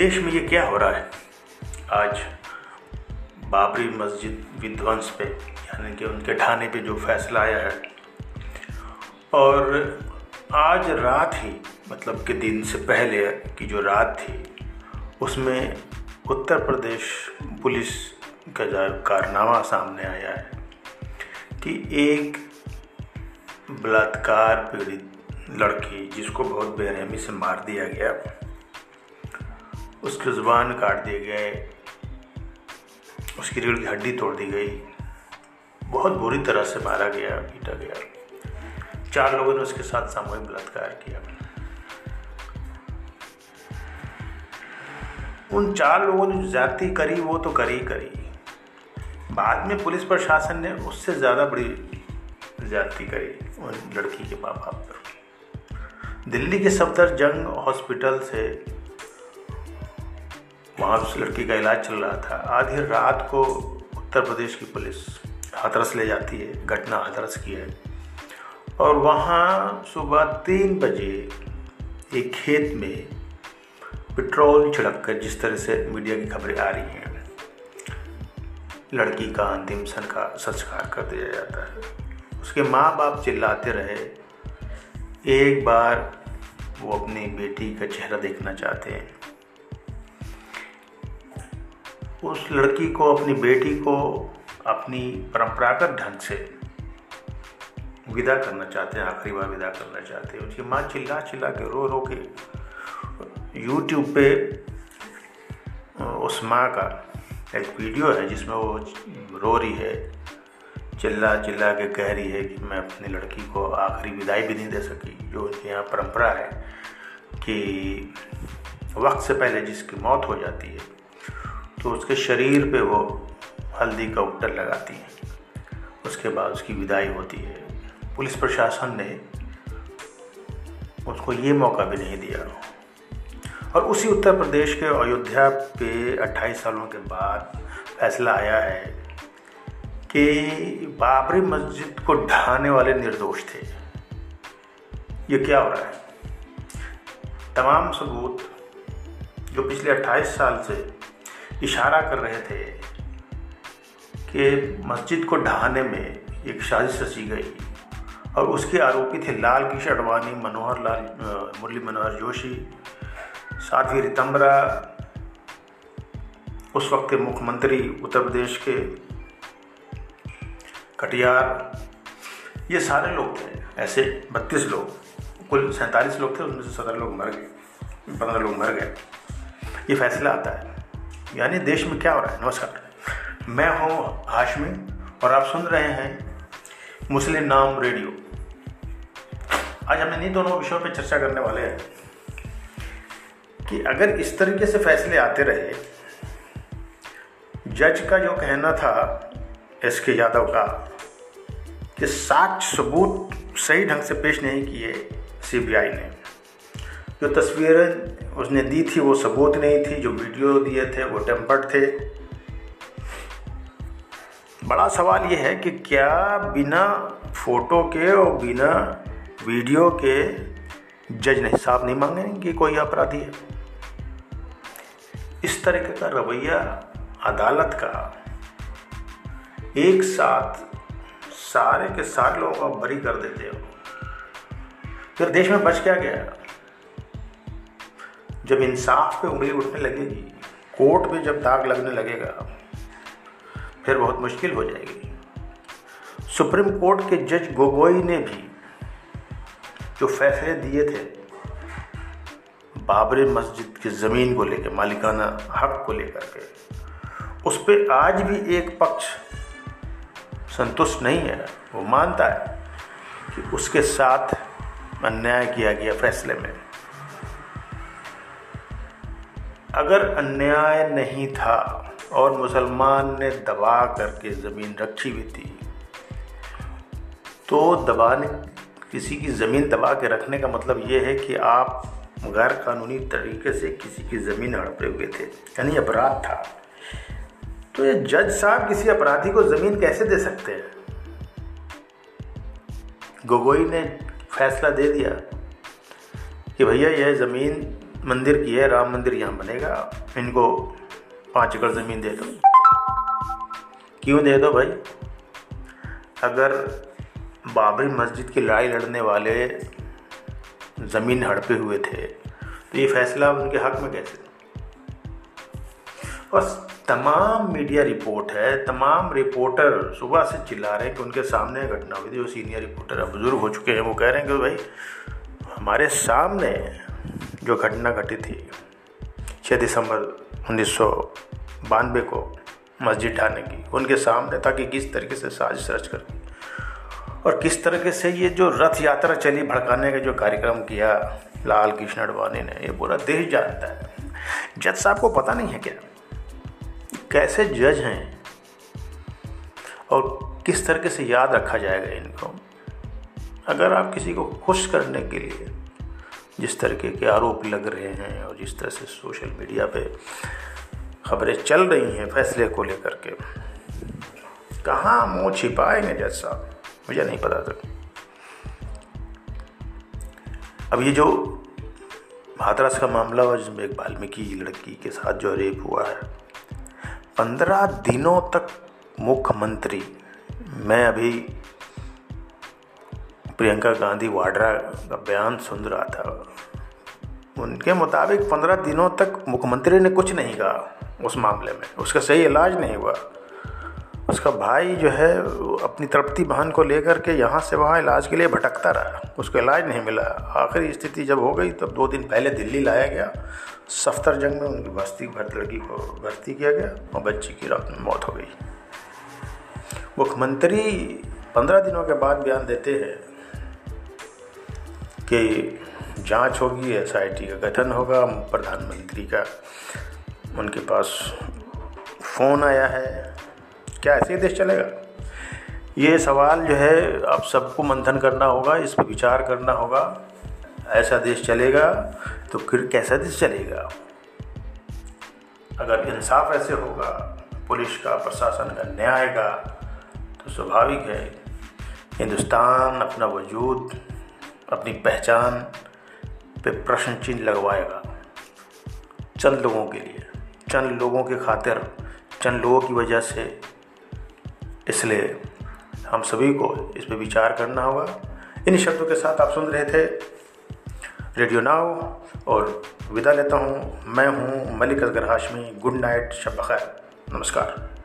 देश में ये क्या हो रहा है? आज बाबरी मस्जिद विध्वंस पे, यानी कि उनके ढाने पे जो फैसला आया है। और आज रात ही मतलब कि दिन से पहले की जो रात थी, उसमें उत्तर प्रदेश पुलिस का जो कारनामा सामने आया है कि एक बलात्कार पीड़ित लड़की, जिसको बहुत बेरहमी से मार दिया गया उसके ज़ुबान काट दिए गए उसकी रीढ़ की हड्डी तोड़ दी गई। बहुत बुरी तरह से मारा गया, पीटा गया। चार लोगों ने उसके साथ सामूहिक बलात्कार किया। उन चार लोगों ने जो जाति करी, वो तो करी करी। बाद में पुलिस प्रशासन ने उससे ज़्यादा बड़ी ज्यादती करी उन लड़की के माँ बाप पर। दिल्ली के सफदरजंग हॉस्पिटल से वहाँ उस लड़की का इलाज चल रहा था। आधी रात को उत्तर प्रदेश की पुलिस हाथरस ले जाती है, घटना हाथरस की है। और वहाँ सुबह तीन बजे एक खेत में पेट्रोल छिड़क कर जिस तरह से मीडिया की खबरें आ रही हैं, लड़की का अंतिम संस्कार कर दिया जाता है। उसके माँ बाप चिल्लाते रहे। एक बार वो अपनी बेटी का चेहरा देखना चाहते हैं। उस लड़की को, अपनी बेटी को, अपनी परंपरागत ढंग से विदा करना चाहते हैं, आखिरी बार विदा करना चाहते हैं। उसकी माँ चिल्ला चिल्ला के रो रो के यूट्यूब पे उस माँ का एक वीडियो है, जिसमें वो रो रही है चिल्ला चिल्ला के कह रही है कि मैं अपनी लड़की को आखिरी विदाई भी नहीं दे सकी। जो इनके यहाँ परंपरा है कि वक्त से पहले जिसकी मौत हो जाती है तो उसके शरीर पे वो हल्दी का उपटर लगाती हैं। उसके बाद उसकी विदाई होती है। पुलिस प्रशासन ने उसको ये मौका भी नहीं दिया। और उसी उत्तर प्रदेश के अयोध्या पे 28 सालों के बाद फैसला आया है कि बाबरी मस्जिद को ढहाने वाले निर्दोष थे। ये क्या हो रहा है? तमाम सबूत जो पिछले 28 साल से इशारा कर रहे थे कि मस्जिद को ढहाने में एक साजिश रची गई। और उसके आरोपी थे लाल किश अडवाणी, मनोहर लाल मुरली मनोहर जोशी, साध्वी रितम्बरा उस वक्त के मुख्यमंत्री उत्तर प्रदेश के कटियार ये सारे लोग थे, ऐसे बत्तीस लोग, कुल सैंतालीस लोग थे उसमें से सत्रह लोग मर गए, पंद्रह लोग मर गए। ये फैसला आता है। यानी देश में क्या हो रहा है? नमस्कार। मैं हूँ हाशमी और आप सुन रहे हैं मुस्लिम नाम रेडियो। आज हम इन्हीं दोनों विषयों पर चर्चा करने वाले हैं कि अगर इस तरीके से फैसले आते रहे, जज का जो कहना था एस के यादव का, कि साक्ष्य सबूत सही ढंग से पेश नहीं किए सीबीआई ने जो तस्वीरें उसने दी थी, वो सबूत नहीं थी, जो वीडियो दिए थे, वो टेम्पर्ड थे। बड़ा सवाल ये है कि क्या बिना फ़ोटो के और बिना वीडियो के जज ने हिसाब नहीं मांगे कि कोई अपराधी है? इस तरीके का रवैया अदालत का एक साथ सारे के सारे लोगों को बरी कर देते हो। फिर देश में बच क्या गया? जब इंसाफ पे उंगली उठने लगेगी, कोर्ट में जब दाग लगने लगेगा, फिर बहुत मुश्किल हो जाएगी। सुप्रीम कोर्ट के जज गोगोई ने भी जो फैसले दिए थे, बाबरी मस्जिद की ज़मीन को लेकर मालिकाना हक को लेकर के, उस पर आज भी एक पक्ष संतुष्ट नहीं है। वो मानता है कि उसके साथ अन्याय किया गया फैसले में। अगर अन्याय नहीं था और मुसलमान ने दबा करके ज़मीन रखी हुई थी तो दबाने, किसी की ज़मीन दबा के रखने का मतलब ये है कि आप गैर कानूनी तरीके से किसी की ज़मीन हड़पे हुए थे, यानी अपराध था। तो ये जज साहब किसी अपराधी को ज़मीन कैसे दे सकते हैं? गोगोई ने फैसला दे दिया कि भैया, यह ज़मीन मंदिर की है, राम मंदिर यहाँ बनेगा। इनको पाँच एकड़ ज़मीन दे दो। क्यों दे दो भाई? अगर बाबरी मस्जिद की लड़ाई लड़ने वाले ज़मीन हड़पे हुए थे तो ये फैसला उनके हक में कैसे? और तमाम मीडिया रिपोर्ट है, तमाम रिपोर्टर सुबह से चिल्ला रहे हैं कि उनके सामने घटना हुई थी जो सीनियर रिपोर्टर है बुज़ुर्ग हो चुके हैं, वो कह रहे हैं कि भाई, हमारे सामने जो घटना घटी थी छः दिसंबर उन्नीस सौ बानवे को मस्जिद ढाने की, उनके सामने था कि किस तरीके से साजिश रच कर और किस तरीके से ये जो रथ यात्रा चली भड़काने का जो कार्यक्रम किया, लाल कृष्ण अडवाणी ने, ये पूरा देश जानता है। जज साहब को पता नहीं है क्या? कैसे जज हैं? और किस तरीके से याद रखा जाएगा इनको? अगर आप किसी को खुश करने के लिए जिस तरीके के आरोप लग रहे हैं और जिस तरह से सोशल मीडिया पे खबरें चल रही हैं फैसले को लेकर के, कहाँ मुँह छिपाएँगे जज साहब? मुझे नहीं पता था। अब ये जो हाथरस का मामला हुआ जिसमें एक वाल्मीकि लड़की के साथ जो रेप हुआ है, पंद्रह दिनों तक मुख्यमंत्री, मैं अभी प्रियंका गांधी वाड्रा का बयान सुन रहा था। उनके मुताबिक पंद्रह दिनों तक मुख्यमंत्री ने कुछ नहीं कहा उस मामले में। उसका सही इलाज नहीं हुआ। उसका भाई जो है अपनी तृप्ति बहन को लेकर के यहाँ से वहाँ इलाज के लिए भटकता रहा। उसको इलाज नहीं मिला। आखिरी स्थिति जब हो गई, तब दो दिन पहले दिल्ली लाया गया। सफ्तर जंग में उनकी बस्ती भर लड़की को भर्ती किया गया और बच्ची की रात में मौत हो गई। मुख्यमंत्री पंद्रह दिनों के बाद बयान देते हैं। कि जाँच होगी एसआईटी का गठन होगा, प्रधानमंत्री का। उनके पास फ़ोन आया है। क्या ऐसे देश चलेगा? ये सवाल जो है, आप सबको मंथन करना होगा, इस पर विचार करना होगा। ऐसा देश चलेगा तो फिर कैसा देश चलेगा? अगर इंसाफ ऐसे होगा, पुलिस का, प्रशासन का न्याय का तो स्वाभाविक है। हिंदुस्तान अपना वजूद अपनी पहचान पे प्रश्न चिन्ह लगवाएगा। चंद लोगों के लिए। चंद लोगों के खातिर, चंद लोगों की वजह से। इसलिए हम सभी को इस पर विचार करना होगा। इन शब्दों के साथ आप सुन रहे थे रेडियो नाव और विदा लेता हूँ। मैं हूँ मलिक असगर हाशमी। गुड नाइट, शब खैर। नमस्कार।